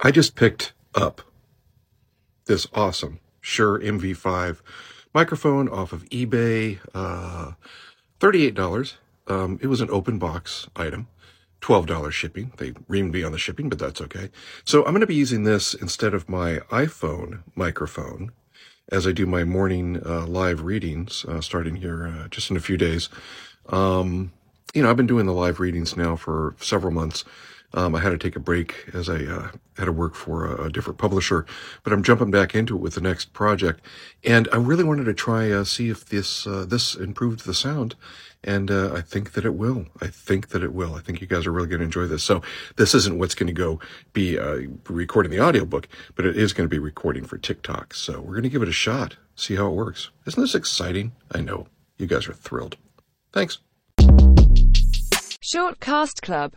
I just picked up this awesome Shure MV5 microphone off of eBay, uh, $38. Um, it was an open box item. $12 shipping. They reamed me on the shipping, but that's okay. So I'm going to be using this instead of my iPhone microphone as I do my morning uh, live readings, uh, starting here uh, just in a few days. Um, you know, I've been doing the live readings now for several months. Um, I had to take a break as I uh, had to work for a, a, different publisher, but I'm jumping back into it with the next project, and I really wanted to try uh, see if this uh, this improved the sound, and uh, I think that it will. I think that it will. I think you guys are really going to enjoy this. So this isn't what's going to go be uh, recording the audiobook, but it is going to be recording for TikTok. So we're going to give it a shot, see how it works. Isn't this exciting? I know you guys are thrilled. Thanks. Shortcast Club